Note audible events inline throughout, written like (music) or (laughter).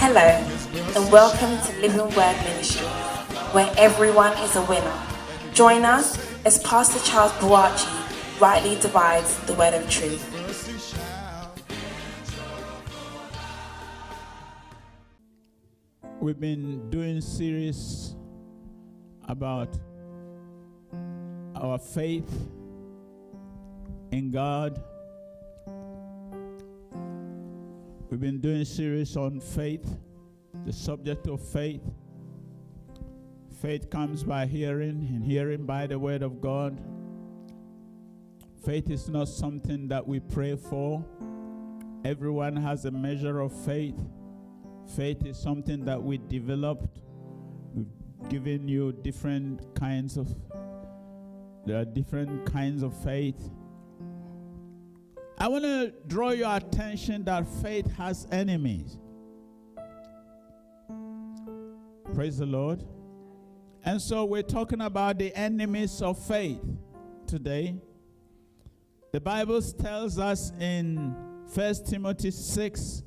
Hello, and welcome to Living Word Ministry, where everyone is a winner. Join us as Pastor Charles Buachi rightly divides the word of truth. We've been doing series about our faith in God. We've been doing series on faith, the subject of faith. Faith comes by hearing, and hearing by the word of God. Faith is not something that we pray for. Everyone has a measure of faith. Faith is something that we developed. We've given you different kinds of there are different kinds of faith. I want to draw your attention that faith has enemies. Praise the Lord. And so we're talking about the enemies of faith today. The Bible tells us in 1 Timothy 6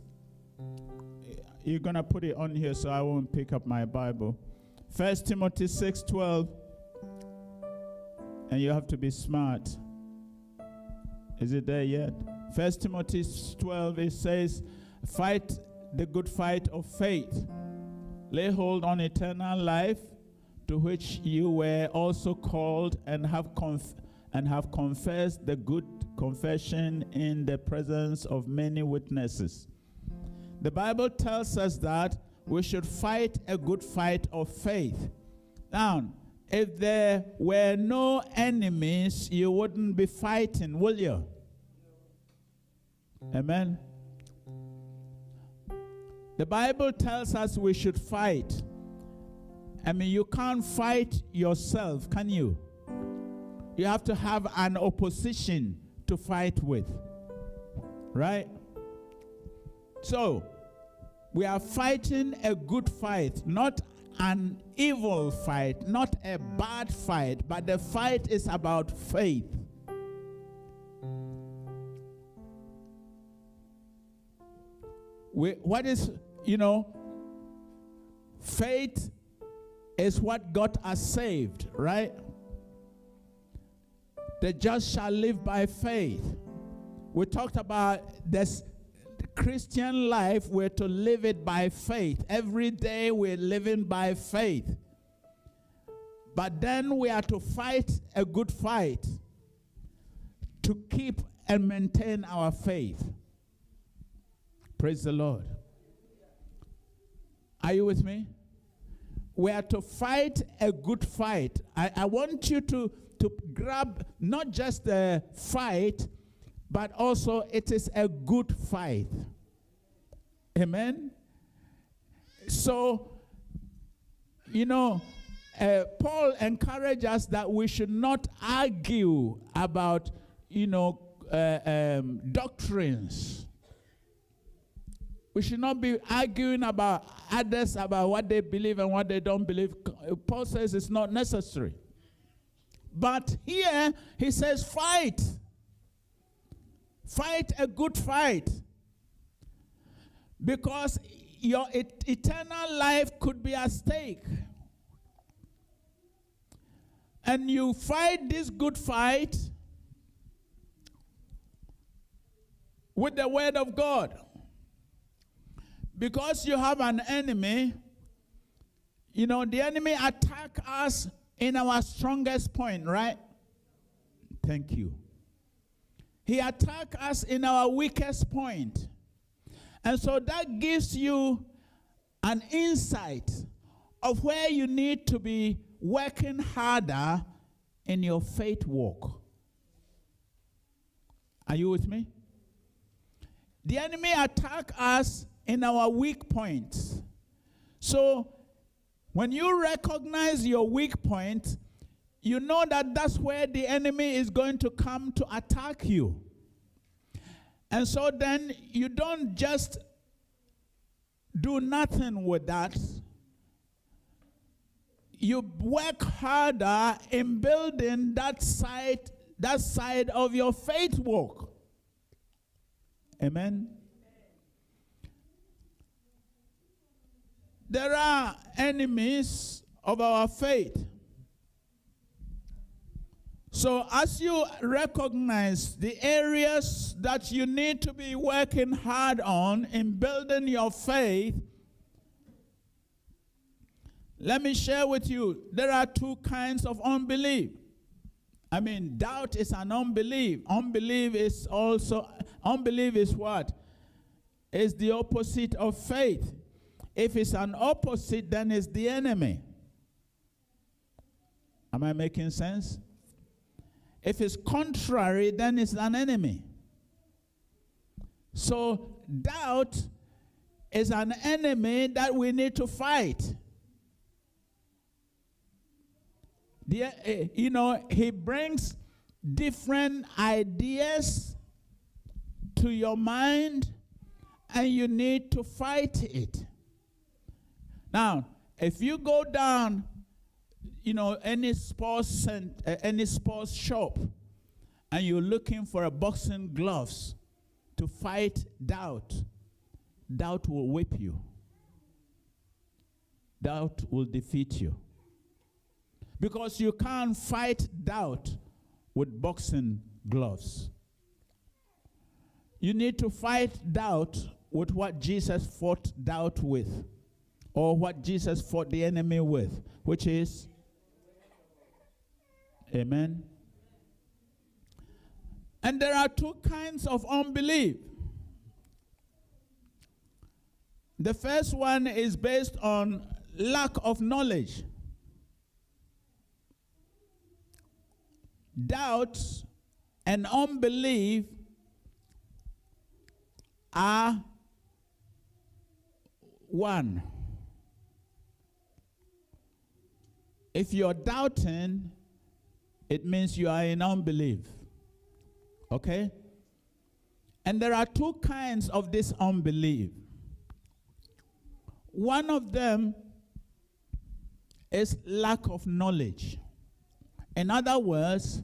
you're going to put it on here so I won't pick up my Bible. 1 Timothy 6:12 and you have to be smart. Is it there yet? 1 Timothy 12 it says, "Fight the good fight of faith. Lay hold on eternal life, to which you were also called and have conf- and have confessed the good confession in the presence of many witnesses." The Bible tells us that we should fight a good fight of faith. Now, if there were no enemies, you wouldn't be fighting, will you? Amen. The Bible tells us we should fight. I mean, you can't fight yourself, can you? You have to have an opposition to fight with. Right? So, we are fighting a good fight, not an evil fight, not a bad fight, but the fight is about faith. We, what is, you know, faith is what got us saved, right? The just shall live by faith. We talked about this Christian life, we're to live it by faith. Every day we're living by faith. But then we are to fight a good fight to keep and maintain our faith. Praise the Lord. Are you with me? We are to fight a good fight. I, I want you to, to grab not just the fight, but also it is a good fight. Amen. So, you know, uh, Paul encourages us that we should not argue about, you know, uh, um, doctrines. We should not be arguing about others about what they believe and what they don't believe. Paul says it's not necessary. But here he says, fight. Fight a good fight. Because your et- eternal life could be at stake. And you fight this good fight with the word of God. Because you have an enemy, you know, the enemy attack us in our strongest point, right? Thank you. He attack us in our weakest point. And so that gives you an insight of where you need to be working harder in your faith walk. Are you with me? The enemy attack us in our weak points. So when you recognize your weak point, you know that that's where the enemy is going to come to attack you. And so then you don't just do nothing with that. You work harder in building that side, that side of your faith walk. Amen. There are enemies of our faith. So, as you recognize the areas that you need to be working hard on in building your faith, let me share with you there are two kinds of unbelief. I mean, doubt is an unbelief. Unbelief is also, unbelief is what? Is the opposite of faith. If it's an opposite, then it's the enemy. Am I making sense? If it's contrary, then it's an enemy. So, doubt is an enemy that we need to fight. The, uh, you know, he brings different ideas to your mind, and you need to fight it. Now, if you go down, you know, any sports cent- uh, any sports shop, and you're looking for a boxing gloves to fight doubt, doubt will whip you. Doubt will defeat you. Because you can't fight doubt with boxing gloves. You need to fight doubt with what Jesus fought doubt with, or what Jesus fought the enemy with, which is Amen. And there are two kinds of unbelief. The first one is based on lack of knowledge. Doubt and unbelief are one. If you're doubting, it means you are in unbelief. Okay? And there are two kinds of this unbelief. One of them is lack of knowledge. In other words,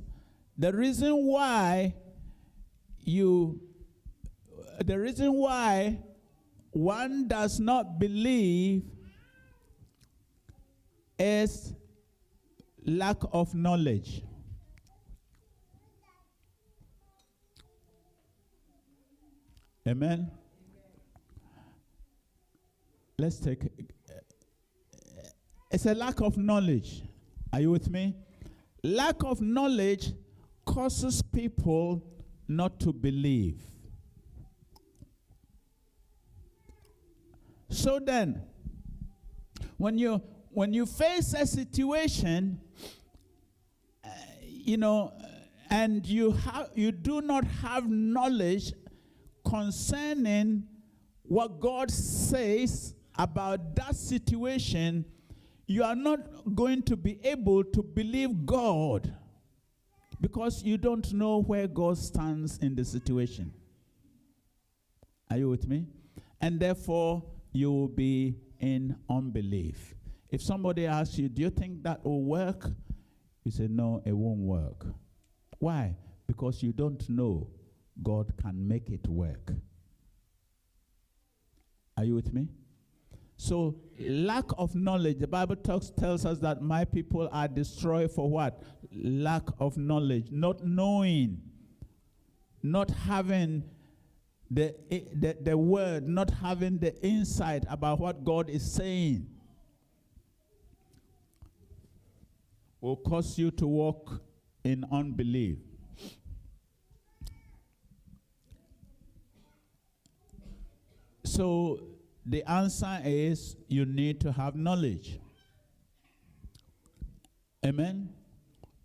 the reason why you the reason why one does not believe is lack of knowledge. Amen. Let's take it's a lack of knowledge. Are you with me? Lack of knowledge causes people not to believe. So then, when you when you face a situation, uh, you know, and you have you do not have knowledge concerning what God says about that situation, you are not going to be able to believe God because you don't know where God stands in the situation. Are you with me? And therefore, you will be in unbelief. If somebody asks you, Do you think that will work? You say, No, it won't work. Why? Because you don't know God can make it work. Are you with me? So, lack of knowledge, the Bible talks, tells us that my people are destroyed for what? Lack of knowledge, not knowing, not having the, eh, the, the word, not having the insight about what God is saying. Will cause you to walk in unbelief. So the answer is you need to have knowledge. Amen.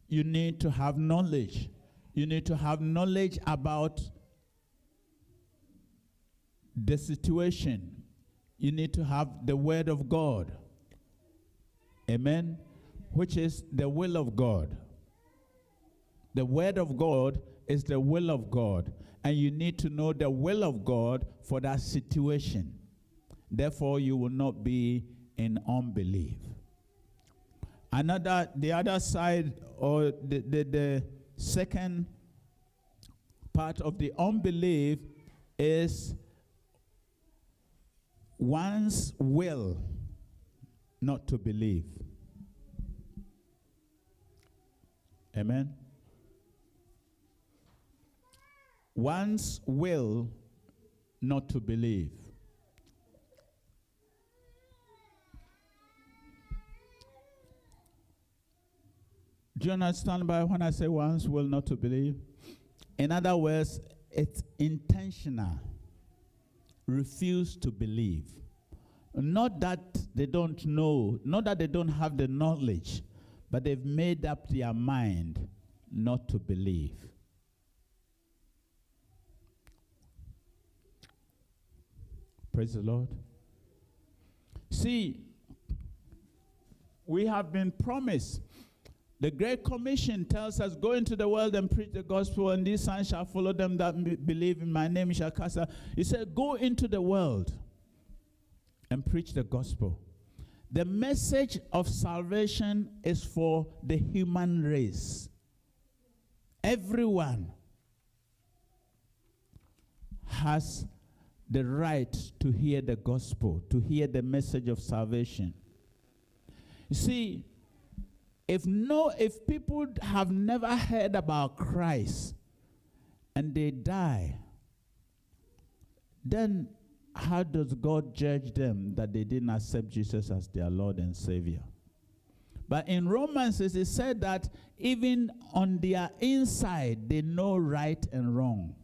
You need to have knowledge. You need to have knowledge about the situation. You need to have the Word of God. Amen. Which is the will of God. The Word of God is the will of God and you need to know the will of God for that situation. Therefore, you will not be in unbelief. Another, the other side, or the, the, the second part of the unbelief is one's will not to believe. Amen. One's will not to believe. Do you understand by when I say one's will not to believe? In other words, it's intentional. Refuse to believe. Not that they don't know, not that they don't have the knowledge, but they've made up their mind not to believe. Praise the Lord. See, we have been promised. The Great Commission tells us, Go into the world and preach the gospel, and these signs shall follow them that believe in my name shall cast out. He said, Go into the world and preach the gospel. The message of salvation is for the human race. Everyone has the right to hear the gospel, to hear the message of salvation. You see, if no if people have never heard about Christ and they die, then how does God judge them that they didn't accept Jesus as their Lord and Savior? But in Romans, it said that even on their inside, they know right and wrong.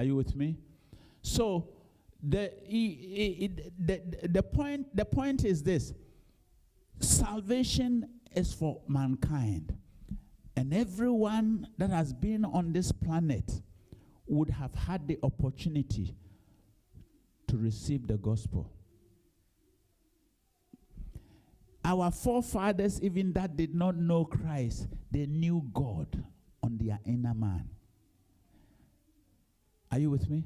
Are you with me? So the, the, the, point, the point is this salvation is for mankind. And everyone that has been on this planet would have had the opportunity to receive the gospel. Our forefathers, even that did not know Christ, they knew God on their inner man. Are you with me?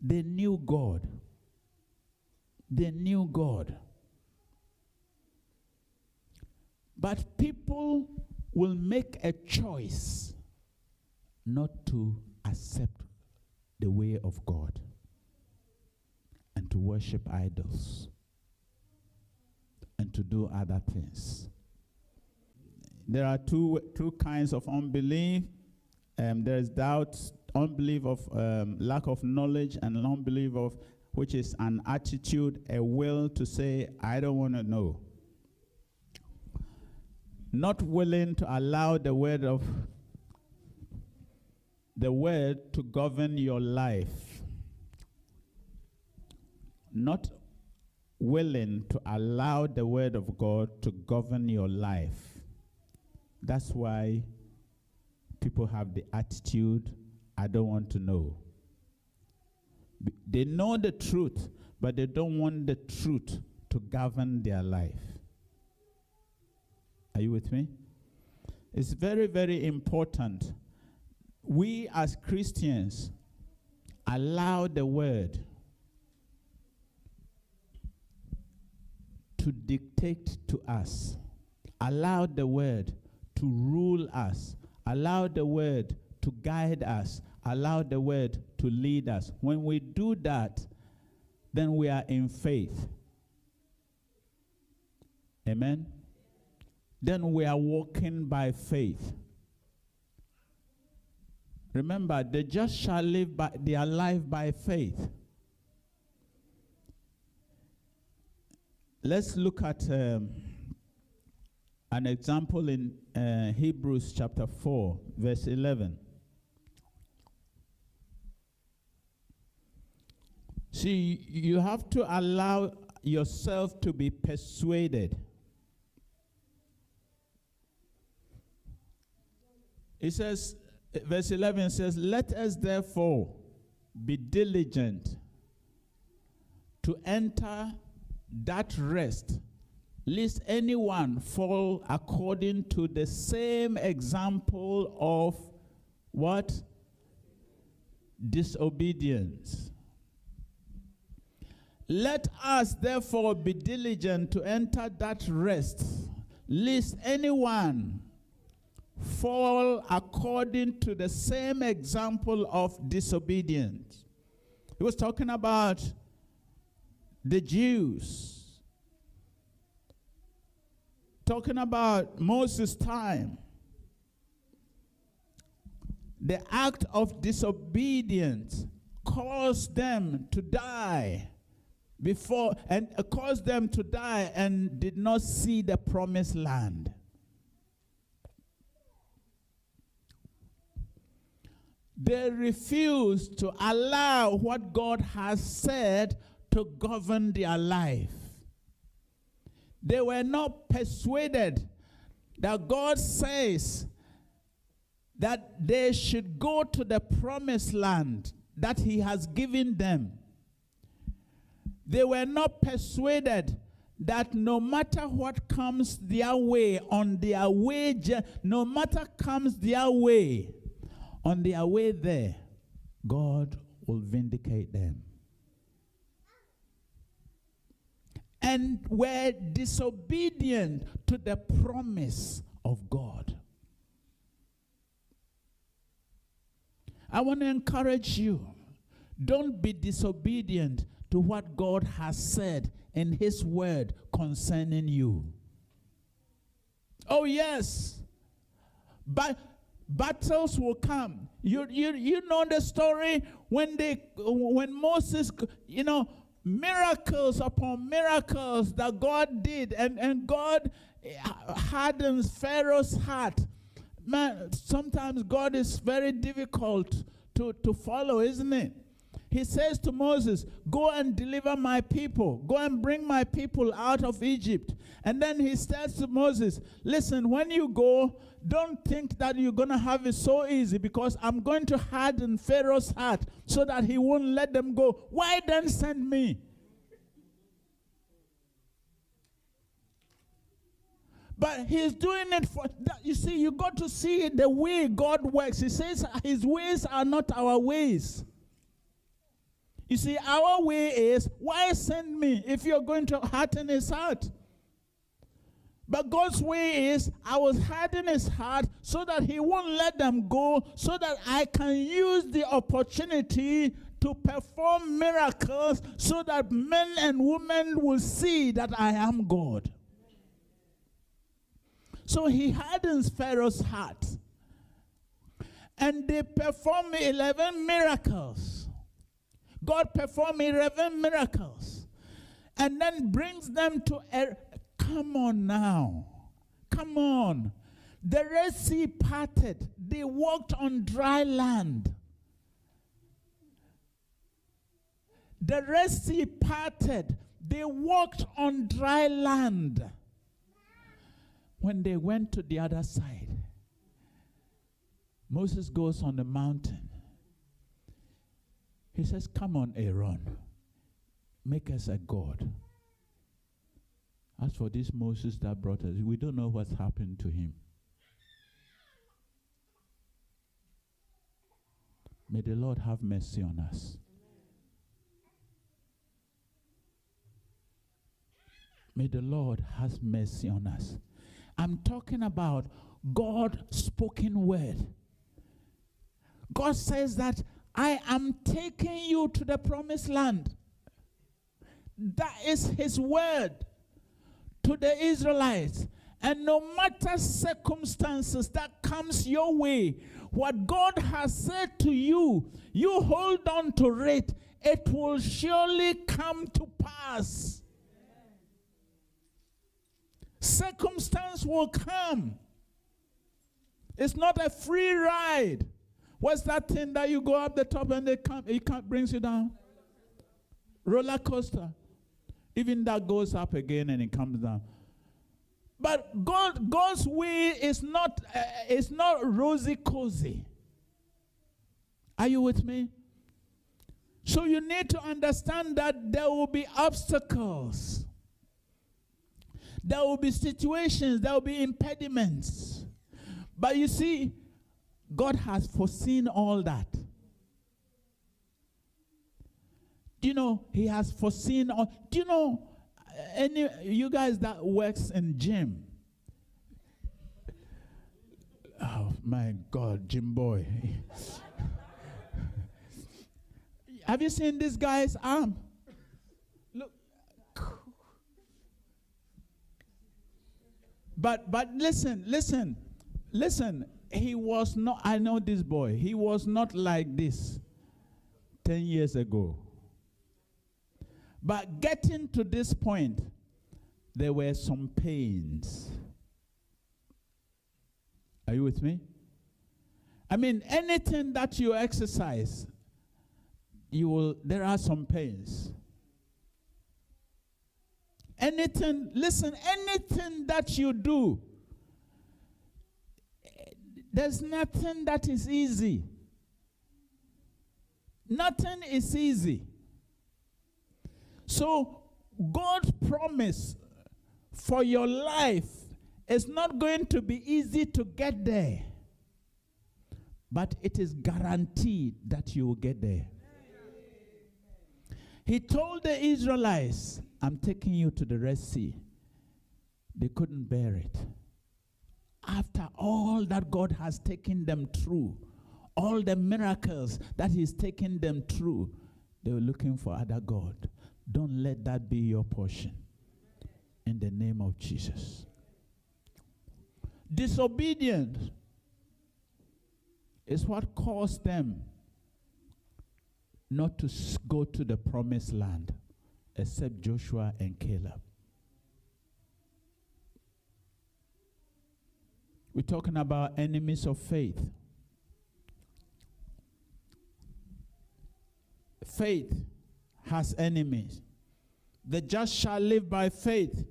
They knew God. They knew God. But people will make a choice not to accept the way of God and to worship idols and to do other things. There are two, two kinds of unbelief. Um, there is doubt, unbelief of um, lack of knowledge, and unbelief of which is an attitude, a will to say, I don't want to know. Not willing to allow the word of the word to govern your life. Not willing to allow the word of God to govern your life. That's why people have the attitude, I don't want to know. They know the truth, but they don't want the truth to govern their life. Are you with me? It's very, very important. We as Christians allow the word to dictate to us, allow the word to rule us, allow the word to guide us, allow the word to lead us. When we do that, then we are in faith. Amen? Then we are walking by faith. Remember, the just shall live by their life by faith. Let's look at um, an example in uh, Hebrews chapter 4, verse 11. See, you have to allow yourself to be persuaded. It says, verse 11 says, Let us therefore be diligent to enter that rest, lest anyone fall according to the same example of what? Disobedience. Let us therefore be diligent to enter that rest, lest anyone fall according to the same example of disobedience. He was talking about the Jews, talking about Moses' time. The act of disobedience caused them to die before and caused them to die and did not see the promised land. They refused to allow what God has said to govern their life. They were not persuaded that God says that they should go to the promised land that He has given them. They were not persuaded that no matter what comes their way on their way, no matter comes their way, on their way there, God will vindicate them. And were disobedient to the promise of God. I want to encourage you don't be disobedient to what God has said in His word concerning you. Oh, yes. But battles will come. You, you, you know the story when they when Moses, you know, miracles upon miracles that God did, and, and God hardens Pharaoh's heart. Man, sometimes God is very difficult to, to follow, isn't it? He says to Moses, Go and deliver my people. Go and bring my people out of Egypt. And then he says to Moses, Listen, when you go, don't think that you're going to have it so easy because I'm going to harden Pharaoh's heart so that he won't let them go. Why then send me? But he's doing it for. You see, you got to see the way God works. He says his ways are not our ways. You see, our way is why send me if you're going to harden his heart? But God's way is I will harden his heart so that he won't let them go, so that I can use the opportunity to perform miracles so that men and women will see that I am God. So he hardens Pharaoh's heart. And they perform 11 miracles. God performed 11 miracles and then brings them to a. Come on now. Come on. The Red Sea parted, they walked on dry land. The Red Sea parted, they walked on dry land. When they went to the other side, Moses goes on the mountain he says, Come on, Aaron, make us a God. As for this Moses that brought us, we don't know what's happened to him. May the Lord have mercy on us. May the Lord have mercy on us. I'm talking about God spoken word. God says that I am taking you to the promised land. That is his word to the Israelites. And no matter circumstances that comes your way, what God has said to you, you hold on to it. It will surely come to pass. Circumstance will come. It's not a free ride. What's that thing that you go up the top and they come, it can't brings you down? Roller coaster. Even that goes up again and it comes down. But God, God's way is not uh, is not rosy cozy. Are you with me? So you need to understand that there will be obstacles. There will be situations, there will be impediments. But you see, God has foreseen all that. Do you know he has foreseen all do you know any you guys that works in gym Oh my God, Jim Boy. (laughs) Have you seen this guy's arm? Look. But but listen, listen, listen. He was not. I know this boy. He was not like this ten years ago. But getting to this point, there were some pains. Are you with me? I mean, anything that you exercise, you will there are some pains. Anything, listen, anything that you do, there's nothing that is easy. Nothing is easy. So, God's promise for your life is not going to be easy to get there, but it is guaranteed that you will get there. He told the Israelites, I'm taking you to the Red Sea. They couldn't bear it. After all that God has taken them through, all the miracles that He's taken them through, they were looking for other God. Don't let that be your portion. In the name of Jesus. Disobedience is what caused them not to go to the promised land except Joshua and Caleb. We're talking about enemies of faith. Faith has enemies. The just shall live by faith.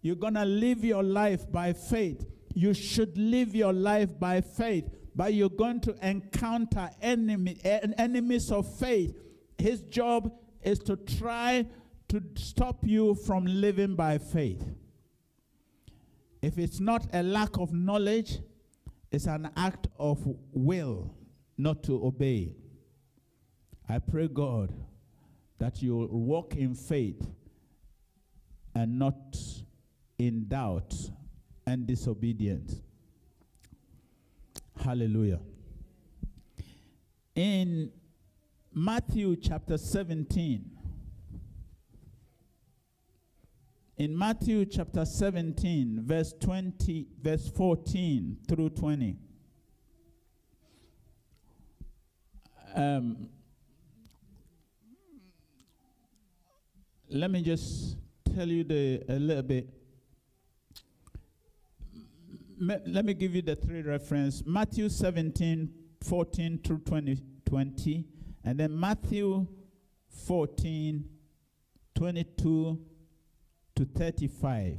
You're going to live your life by faith. You should live your life by faith, but you're going to encounter enemy, en- enemies of faith. His job is to try to stop you from living by faith. If it's not a lack of knowledge, it's an act of will not to obey. I pray, God, that you'll walk in faith and not in doubt and disobedience. Hallelujah. In Matthew chapter 17, in Matthew chapter 17, verse 20, verse 14 through 20. Um, let me just tell you the a little bit. Let me give you the three reference Matthew 17, 14 through 20, 20 and then Matthew 14, 22 to 35.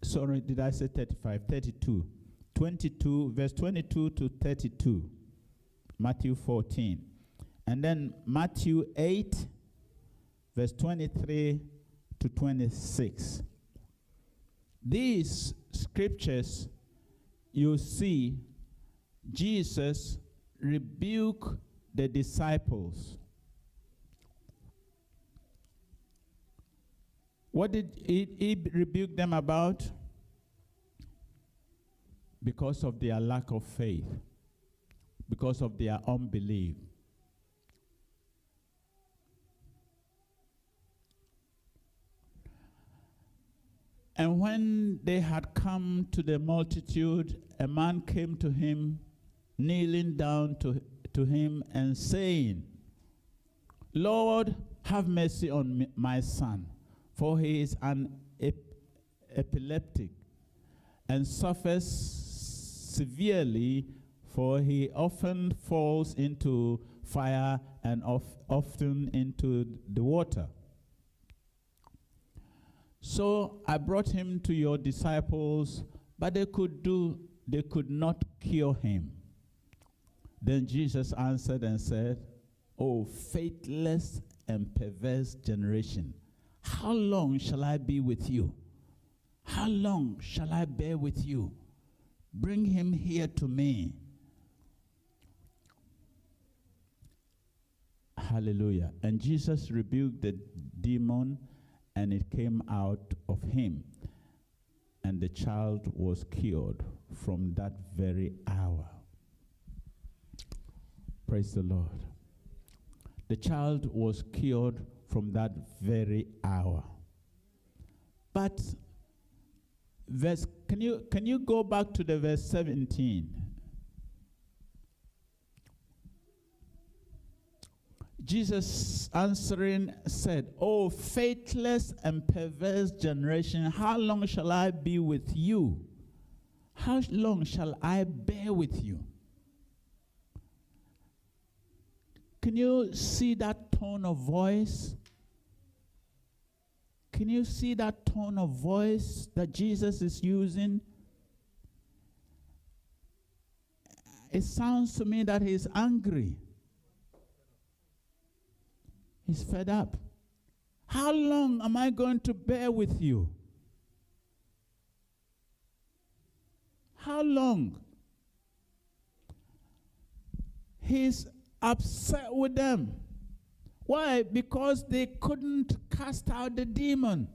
Sorry, did I say 35? 32. 22, verse 22 to 32. Matthew 14. And then Matthew 8, verse 23 to 26. These scriptures, you see, Jesus rebuke the disciples. What did he, he rebuke them about? Because of their lack of faith, because of their unbelief. And when they had come to the multitude, a man came to him, kneeling down to, to him and saying, Lord, have mercy on me, my son, for he is an ep- epileptic and suffers severely, for he often falls into fire and of, often into the water. So I brought him to your disciples, but they could do they could not cure him. Then Jesus answered and said, "O faithless and perverse generation, how long shall I be with you? How long shall I bear with you? Bring him here to me." Hallelujah. And Jesus rebuked the demon and it came out of him. and the child was cured from that very hour. Praise the Lord. The child was cured from that very hour. But verse can you can you go back to the verse 17? Jesus answering said, "O faithless and perverse generation, how long shall I be with you? How long shall I bear with you?" Can you see that tone of voice? Can you see that tone of voice that Jesus is using? It sounds to me that he's angry. He's fed up. How long am I going to bear with you? How long? He's upset with them. Why? Because they couldn't cast out the demon.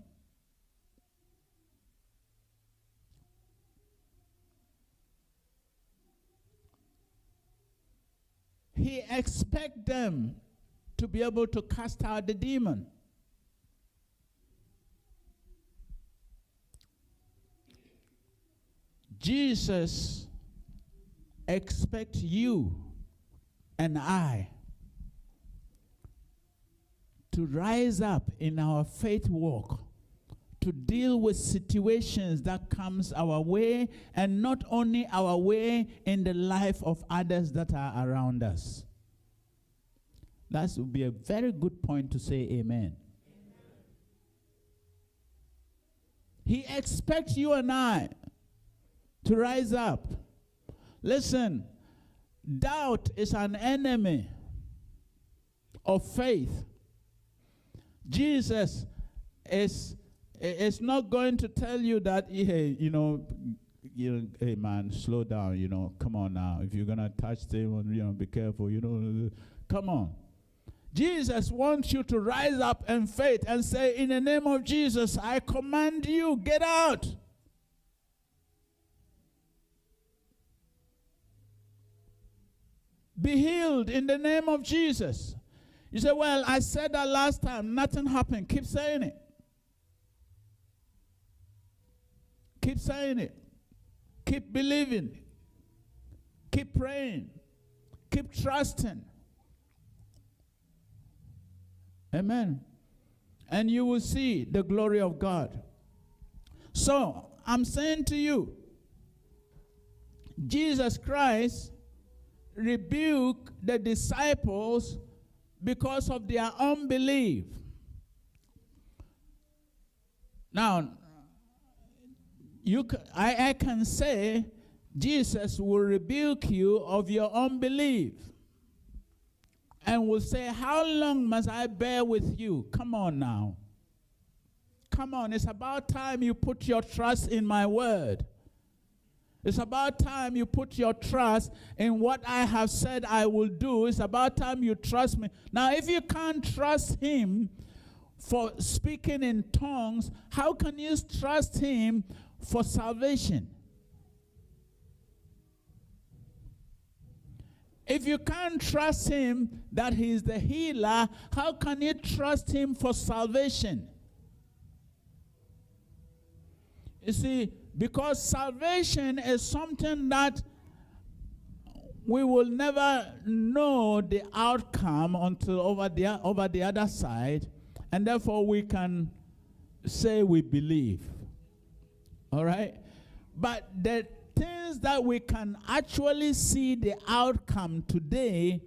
He expect them to be able to cast out the demon. Jesus expect you and I to rise up in our faith walk to deal with situations that comes our way and not only our way in the life of others that are around us. That would be a very good point to say amen, amen. he expects you and i to rise up. Listen doubt is an enemy of faith Jesus is is not going to tell you that hey, you know, you know, hey man, slow down, you know, come on now. If you're gonna touch them, you know, be careful, you know, come on. Jesus wants you to rise up in faith and say, In the name of Jesus, I command you, get out. Be healed in the name of Jesus. You say, Well, I said that last time, nothing happened. Keep saying it. Keep saying it. Keep believing. Keep praying. Keep trusting. Amen. And you will see the glory of God. So, I'm saying to you, Jesus Christ rebuked the disciples because of their unbelief. Now, you, I, I can say Jesus will rebuke you of your unbelief and will say, How long must I bear with you? Come on now. Come on, it's about time you put your trust in my word. It's about time you put your trust in what I have said I will do. It's about time you trust me. Now, if you can't trust Him for speaking in tongues, how can you trust Him for salvation? If you can't trust Him that He is the healer, how can you trust Him for salvation? You see, because salvation is something that we will never know the outcome until over the, over the other side, and therefore we can say we believe. All right? But the things that we can actually see the outcome today,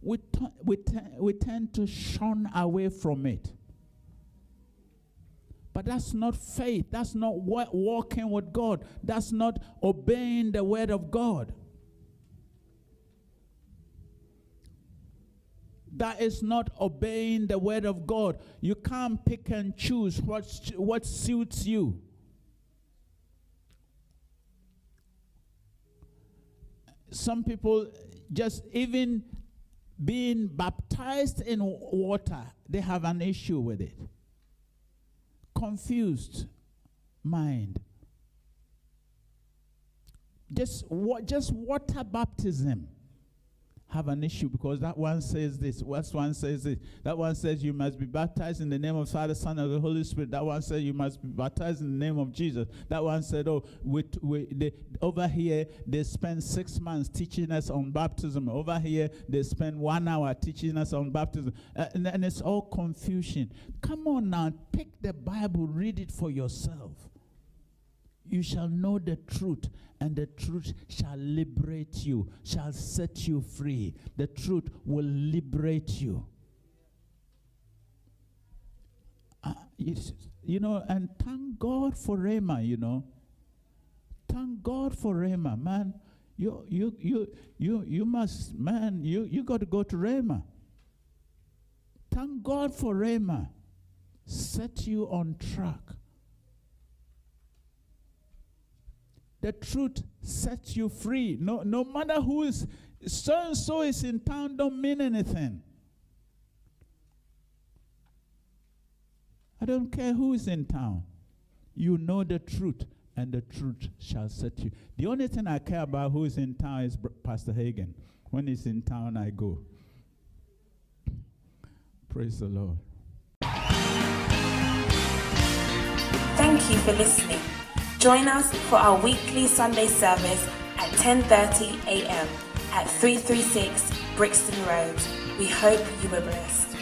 we, t- we, t- we tend to shun away from it. But that's not faith. That's not walking with God. That's not obeying the word of God. That is not obeying the word of God. You can't pick and choose what, what suits you. Some people just even being baptized in water, they have an issue with it confused mind. Just, wa- just water baptism have an issue because that one says this, that one says this, that one says you must be baptized in the name of Father, Son, and the Holy Spirit. That one says you must be baptized in the name of Jesus. That one said, oh, we, we, they, over here they spend six months teaching us on baptism. Over here they spend one hour teaching us on baptism, uh, and, and it's all confusion. Come on now, pick the Bible, read it for yourself. You shall know the truth, and the truth shall liberate you, shall set you free. The truth will liberate you. Uh, you know, and thank God for Rhema, you know. Thank God for Rhema, man. You, you, you, you, you must, man, you, you got to go to Rhema. Thank God for Rhema. Set you on track. The truth sets you free. No, no matter who is so and so is in town, don't mean anything. I don't care who is in town. You know the truth, and the truth shall set you. The only thing I care about who is in town is Pastor Hagin. When he's in town, I go. Praise the Lord. Thank you for listening. Join us for our weekly Sunday service at 10:30 a.m. at 336 Brixton Road. We hope you were blessed.